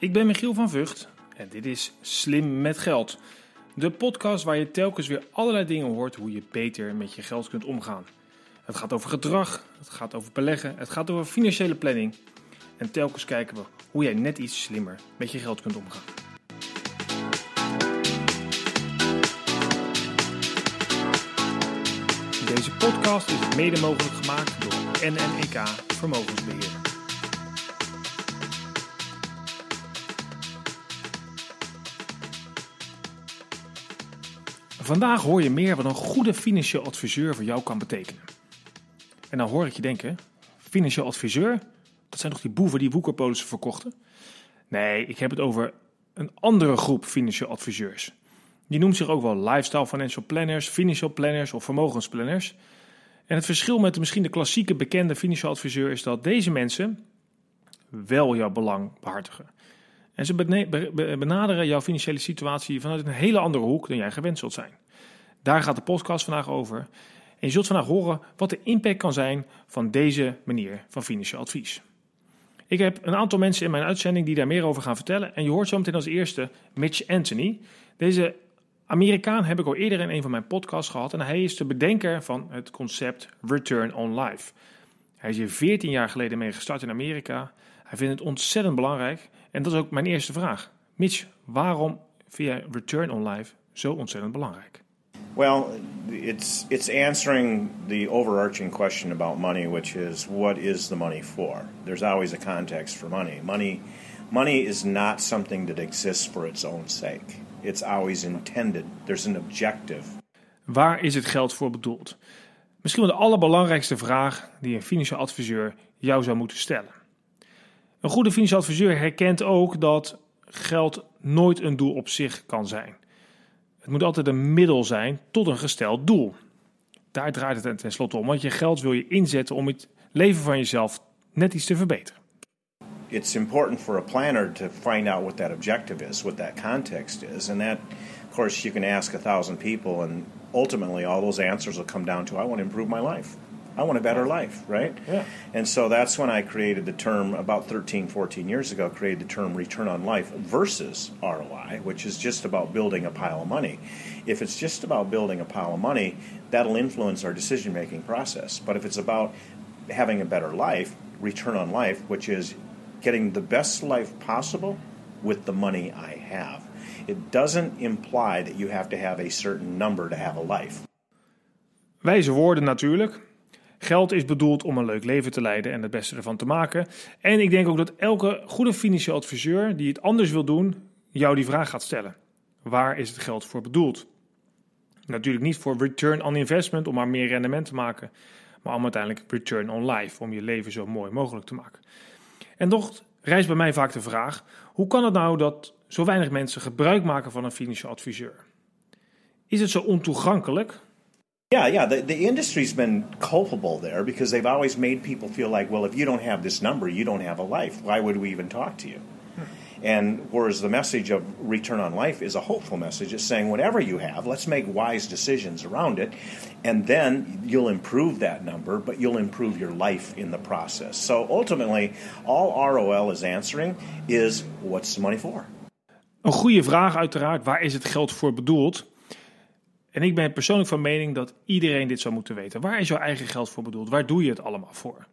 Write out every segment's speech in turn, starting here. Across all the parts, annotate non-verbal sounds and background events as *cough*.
Ik ben Michiel van Vught en dit is Slim met Geld. De podcast waar je telkens weer allerlei dingen hoort hoe je beter met je geld kunt omgaan. Het gaat over gedrag, het gaat over beleggen, het gaat over financiële planning. En telkens kijken we hoe jij net iets slimmer met je geld kunt omgaan. Deze podcast is mede mogelijk gemaakt door NNEK Vermogensbeheer. Vandaag hoor je meer wat een goede financieel adviseur voor jou kan betekenen. En dan hoor ik je denken, financieel adviseur? Dat zijn toch die boeven die woekerpolissen verkochten? Nee, ik heb het over een andere groep financieel adviseurs. Die noemt zich ook wel lifestyle financial planners, financial planners of vermogensplanners. En het verschil met misschien de klassieke bekende financieel adviseur is dat deze mensen wel jouw belang behartigen. En ze benaderen jouw financiële situatie vanuit een hele andere hoek dan jij gewend zult zijn. Daar gaat de podcast vandaag over. En je zult vandaag horen wat de impact kan zijn van deze manier van financieel advies. Ik heb een aantal mensen in mijn uitzending die daar meer over gaan vertellen. En je hoort zo meteen als eerste Mitch Anthony. Deze Amerikaan heb ik al eerder in een van mijn podcasts gehad. En hij is de bedenker van het concept Return on Life. Hij is hier 14 jaar geleden mee gestart in Amerika. Hij vindt het ontzettend belangrijk. En dat is ook mijn eerste vraag. Mitch, waarom vind jij Return on Life zo ontzettend belangrijk? Well, it's it's answering the overarching question about money, which is what is the money for? There's always a context for money. Money money is not something that exists for its own sake. It's always intended. There's an objective. Waar is het geld voor bedoeld? Misschien wel de allerbelangrijkste vraag die een financieel adviseur jou zou moeten stellen. Een goede financieel adviseur herkent ook dat geld nooit een doel op zich kan zijn. Het moet altijd een middel zijn tot een gesteld doel. Daar draait het tenslotte om, want je geld wil je inzetten om het leven van jezelf net iets te verbeteren. It's important for a planner to find out what that objective is, what that context is, and that, of course, you can ask a thousand people, and ultimately all those answers will come down to I want to improve my life. I want a better life, right? Yeah. And so that's when I created the term, about 13, 14 years ago, created the term return on life versus ROI, which is just about building a pile of money. If it's just about building a pile of money, that'll influence our decision making process. But if it's about having a better life, return on life, which is getting the best life possible with the money I have. It doesn't imply that you have to have a certain number to have a life. Wijze woorden natuurlijk. Geld is bedoeld om een leuk leven te leiden en het beste ervan te maken. En ik denk ook dat elke goede financieel adviseur die het anders wil doen, jou die vraag gaat stellen. Waar is het geld voor bedoeld? Natuurlijk niet voor return on investment om maar meer rendement te maken, maar om uiteindelijk return on life, om je leven zo mooi mogelijk te maken. En toch rijst bij mij vaak de vraag: hoe kan het nou dat zo weinig mensen gebruik maken van een financieel adviseur? Is het zo ontoegankelijk Yeah, yeah. The, the industry's been culpable there because they've always made people feel like, well, if you don't have this number, you don't have a life. Why would we even talk to you? Hmm. And whereas the message of return on life is a hopeful message, it's saying whatever you have, let's make wise decisions around it, and then you'll improve that number, but you'll improve your life in the process. So ultimately, all ROL is answering is what's the money for? Een goede vraag uiteraard, waar is het geld voor bedoeld? En ik ben persoonlijk van mening dat iedereen dit zou moeten weten. Waar is jouw eigen geld voor bedoeld? Waar doe je het allemaal voor?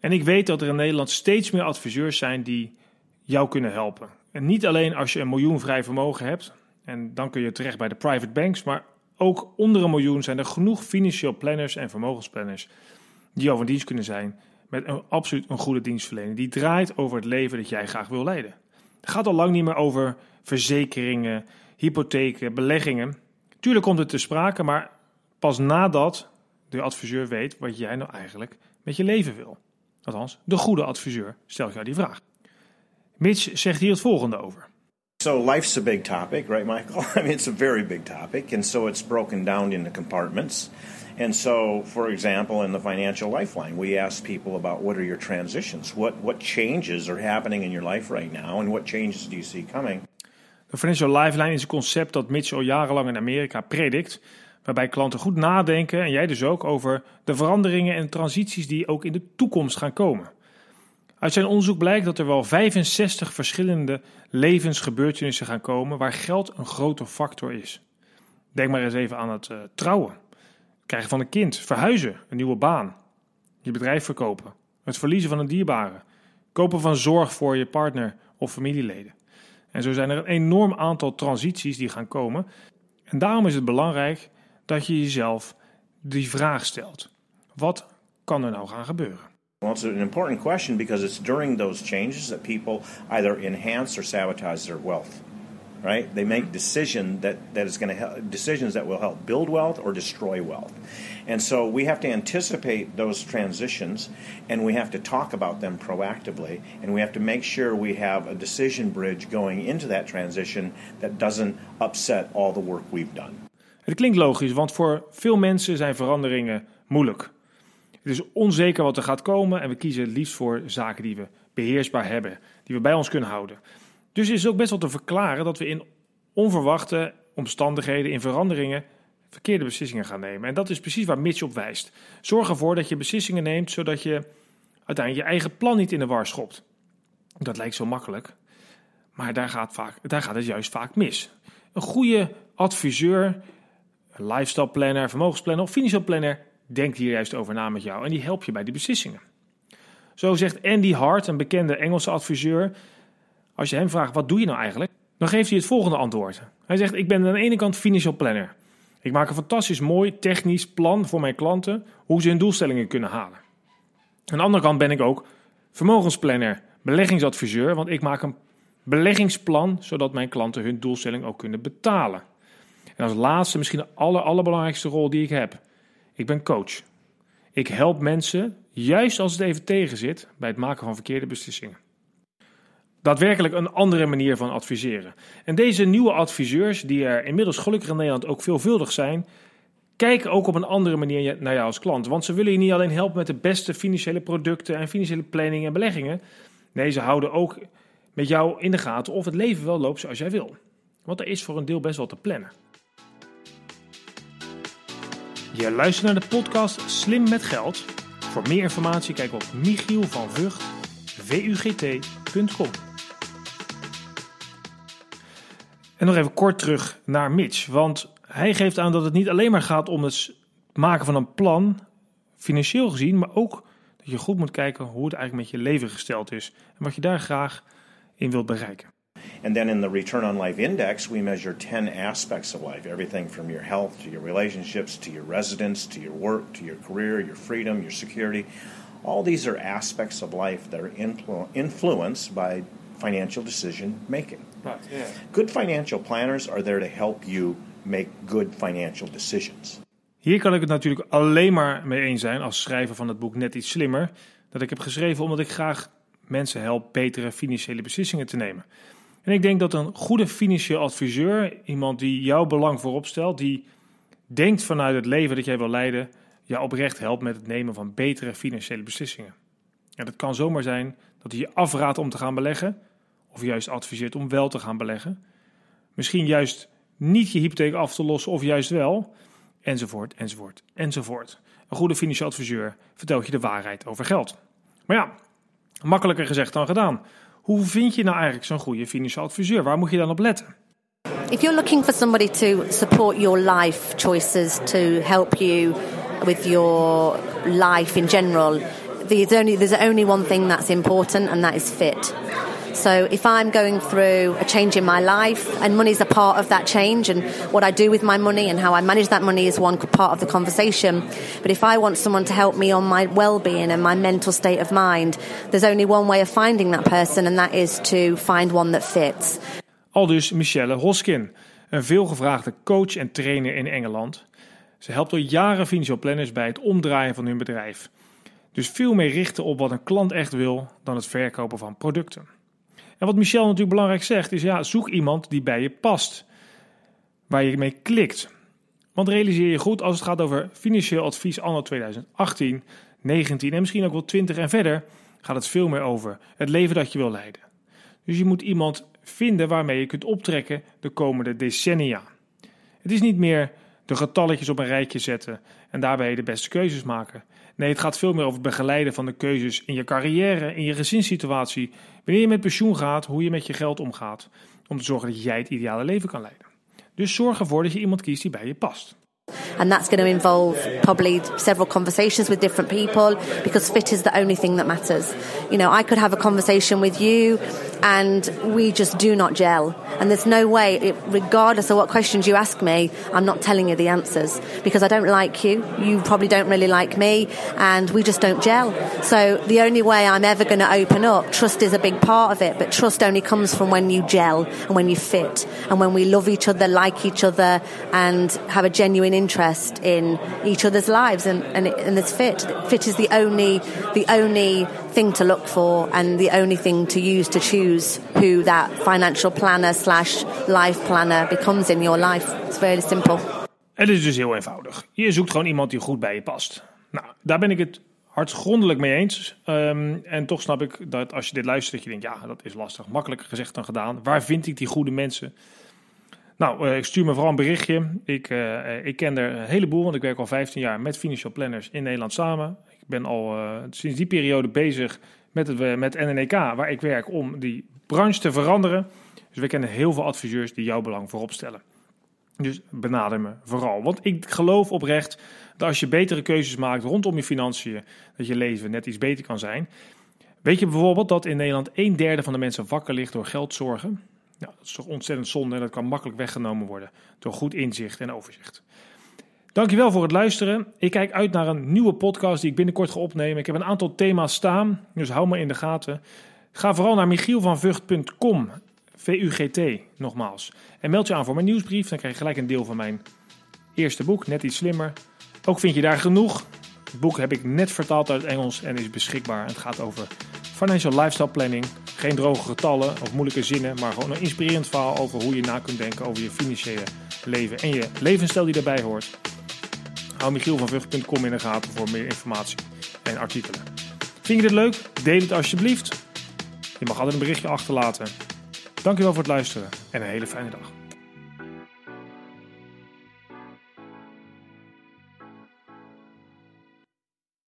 En ik weet dat er in Nederland steeds meer adviseurs zijn die jou kunnen helpen. En niet alleen als je een miljoen vrij vermogen hebt, en dan kun je terecht bij de private banks, maar ook onder een miljoen zijn er genoeg financieel planners en vermogensplanners die jou van dienst kunnen zijn met een absoluut een goede dienstverlening. Die draait over het leven dat jij graag wil leiden. Het gaat al lang niet meer over verzekeringen, hypotheken, beleggingen. Tuurlijk komt het te sprake, maar pas nadat de adviseur weet wat jij nou eigenlijk met je leven wil. Althans, de goede adviseur stelt jou die vraag. Mitch zegt hier het volgende over. So life's a big topic, right, Michael? *laughs* I mean, it's a very big topic, and so it's broken down into compartments. And so, for example, in the financial lifeline, we ask people about what are your transitions, what what changes are happening in your life right now, and what changes do you see coming. De Financial Lifeline is een concept dat Mitch al jarenlang in Amerika predikt, waarbij klanten goed nadenken, en jij dus ook, over de veranderingen en transities die ook in de toekomst gaan komen. Uit zijn onderzoek blijkt dat er wel 65 verschillende levensgebeurtenissen gaan komen waar geld een grote factor is. Denk maar eens even aan het uh, trouwen, krijgen van een kind, verhuizen, een nieuwe baan, je bedrijf verkopen, het verliezen van een dierbare, kopen van zorg voor je partner of familieleden. En zo zijn er een enorm aantal transities die gaan komen. En daarom is het belangrijk dat je jezelf die vraag stelt. Wat kan er nou gaan gebeuren? Well, it's an important question because it's during those changes that people either enhance or sabotage their wealth. Right? They make decision that, that is going to help, decisions that will help build wealth or destroy wealth. And so we have to anticipate those transitions and we have to talk about them proactively and we have to make sure we have a decision bridge going into that transition that doesn't upset all the work we've done. Het klinkt logisch, want voor veel mensen zijn veranderingen moeilijk. Het is onzeker wat er gaat komen en we kiezen het liefst voor zaken die we beheersbaar hebben, die we bij ons kunnen houden. Dus is het ook best wel te verklaren dat we in onverwachte omstandigheden, in veranderingen, verkeerde beslissingen gaan nemen. En dat is precies waar Mitch op wijst. Zorg ervoor dat je beslissingen neemt zodat je uiteindelijk je eigen plan niet in de war schopt. Dat lijkt zo makkelijk, maar daar gaat, vaak, daar gaat het juist vaak mis. Een goede adviseur, een lifestyle planner, vermogensplanner of financieel planner denkt hier juist over na met jou en die helpt je bij die beslissingen. Zo zegt Andy Hart, een bekende Engelse adviseur, als je hem vraagt wat doe je nou eigenlijk, dan geeft hij het volgende antwoord. Hij zegt ik ben aan de ene kant financial planner. Ik maak een fantastisch mooi technisch plan voor mijn klanten hoe ze hun doelstellingen kunnen halen. Aan de andere kant ben ik ook vermogensplanner, beleggingsadviseur, want ik maak een beleggingsplan zodat mijn klanten hun doelstelling ook kunnen betalen. En als laatste misschien de aller, allerbelangrijkste rol die ik heb. Ik ben coach. Ik help mensen, juist als het even tegen zit, bij het maken van verkeerde beslissingen. Daadwerkelijk een andere manier van adviseren. En deze nieuwe adviseurs, die er inmiddels gelukkig in Nederland ook veelvuldig zijn, kijken ook op een andere manier naar jou als klant. Want ze willen je niet alleen helpen met de beste financiële producten en financiële planning en beleggingen. Nee, ze houden ook met jou in de gaten of het leven wel loopt zoals jij wil. Want er is voor een deel best wel te plannen. Je luistert naar de podcast Slim met Geld. Voor meer informatie kijk op Michiel En nog even kort terug naar Mitch, want hij geeft aan dat het niet alleen maar gaat om het maken van een plan, financieel gezien, maar ook dat je goed moet kijken hoe het eigenlijk met je leven gesteld is en wat je daar graag in wilt bereiken. And then in the return on life index, we measure 10 aspects of life everything from your health to your relationships to your residence to your work to your career, your freedom, your security. All these are aspects of life that are influ- influenced by financial decision making. Right, yeah. Good financial planners are there to help you make good financial decisions. Hier kan ik het natuurlijk alleen maar mee eens zijn als schrijver van het boek Net iets slimmer. Dat ik heb geschreven omdat ik graag mensen help betere financiële beslissingen te nemen. En ik denk dat een goede financieel adviseur, iemand die jouw belang voorop stelt, die denkt vanuit het leven dat jij wil leiden, jou oprecht helpt met het nemen van betere financiële beslissingen. En dat kan zomaar zijn dat hij je afraadt om te gaan beleggen, of juist adviseert om wel te gaan beleggen. Misschien juist niet je hypotheek af te lossen, of juist wel, enzovoort, enzovoort, enzovoort. Een goede financieel adviseur vertelt je de waarheid over geld. Maar ja, makkelijker gezegd dan gedaan. Hoe vind je nou eigenlijk zo'n goede financieel adviseur? Waar moet je dan op letten? If you're looking for somebody to support your life choices, to help you with your life in general, there's only, there's only one thing that's important, and that is fit. So if I'm going through a change in my life, and money is a part of that change, and what I do with my money and how I manage that money is one part of the conversation. But if I want someone to help me on my well-being and my mental state of mind, there's only one way of finding that person, and that is to find one that fits. Al dus Michelle Hoskin, een veelgevraagde coach en trainer in Engeland. Ze helpt al jaren financial planners bij het omdraaien van hun bedrijf. Dus veel meer richten op wat een klant echt wil dan het verkopen van producten. En wat Michel natuurlijk belangrijk zegt is ja, zoek iemand die bij je past. Waar je mee klikt. Want realiseer je goed, als het gaat over financieel advies anno 2018, 19 en misschien ook wel 20 en verder, gaat het veel meer over het leven dat je wil leiden. Dus je moet iemand vinden waarmee je kunt optrekken de komende decennia. Het is niet meer de getalletjes op een rijtje zetten en daarbij de beste keuzes maken. Nee, het gaat veel meer over het begeleiden van de keuzes in je carrière, in je gezinssituatie, wanneer je met pensioen gaat, hoe je met je geld omgaat, om te zorgen dat jij het ideale leven kan leiden. Dus zorg ervoor dat je iemand kiest die bij je past. And that's going to involve probably several conversations with different people because fit is the only thing that matters. You know, I could have a conversation with you and we just do not gel. And there's no way, it, regardless of what questions you ask me, I'm not telling you the answers because I don't like you. You probably don't really like me and we just don't gel. So the only way I'm ever going to open up, trust is a big part of it, but trust only comes from when you gel and when you fit and when we love each other, like each other and have a genuine interest in each other's lives and, and, and it's fit. Fit is the only, the only thing to look for and the only thing to use to choose who that financial planner slash life planner becomes in your life. It's very simple. Het is dus heel eenvoudig. Je zoekt gewoon iemand die goed bij je past. Nou, daar ben ik het hartgrondelijk mee eens. Um, en toch snap ik dat als je dit luistert, dat je denkt, ja, dat is lastig. Makkelijker gezegd dan gedaan. Waar vind ik die goede mensen? Nou, uh, ik stuur me vooral een berichtje. Ik, uh, ik ken er een heleboel, want ik werk al 15 jaar met financial planners in Nederland samen. Ben al uh, sinds die periode bezig met, het, met NNEK, waar ik werk, om die branche te veranderen. Dus we kennen heel veel adviseurs die jouw belang voorop stellen. Dus benader me vooral. Want ik geloof oprecht dat als je betere keuzes maakt rondom je financiën, dat je leven net iets beter kan zijn. Weet je bijvoorbeeld dat in Nederland een derde van de mensen wakker ligt door geldzorgen? Nou, dat is toch ontzettend zonde en dat kan makkelijk weggenomen worden door goed inzicht en overzicht. Dankjewel voor het luisteren. Ik kijk uit naar een nieuwe podcast die ik binnenkort ga opnemen. Ik heb een aantal thema's staan, dus hou me in de gaten. Ga vooral naar michielvanvugt.com, V-U-G-T nogmaals. En meld je aan voor mijn nieuwsbrief, dan krijg je gelijk een deel van mijn eerste boek, Net iets slimmer. Ook vind je daar genoeg. Het boek heb ik net vertaald uit Engels en is beschikbaar. Het gaat over financial lifestyle planning. Geen droge getallen of moeilijke zinnen, maar gewoon een inspirerend verhaal over hoe je na kunt denken over je financiële leven en je levensstijl die daarbij hoort. Hou michielvanvugt.com in de gaten voor meer informatie en artikelen. Vind je dit leuk? Deel het alsjeblieft. Je mag altijd een berichtje achterlaten. Dankjewel voor het luisteren en een hele fijne dag.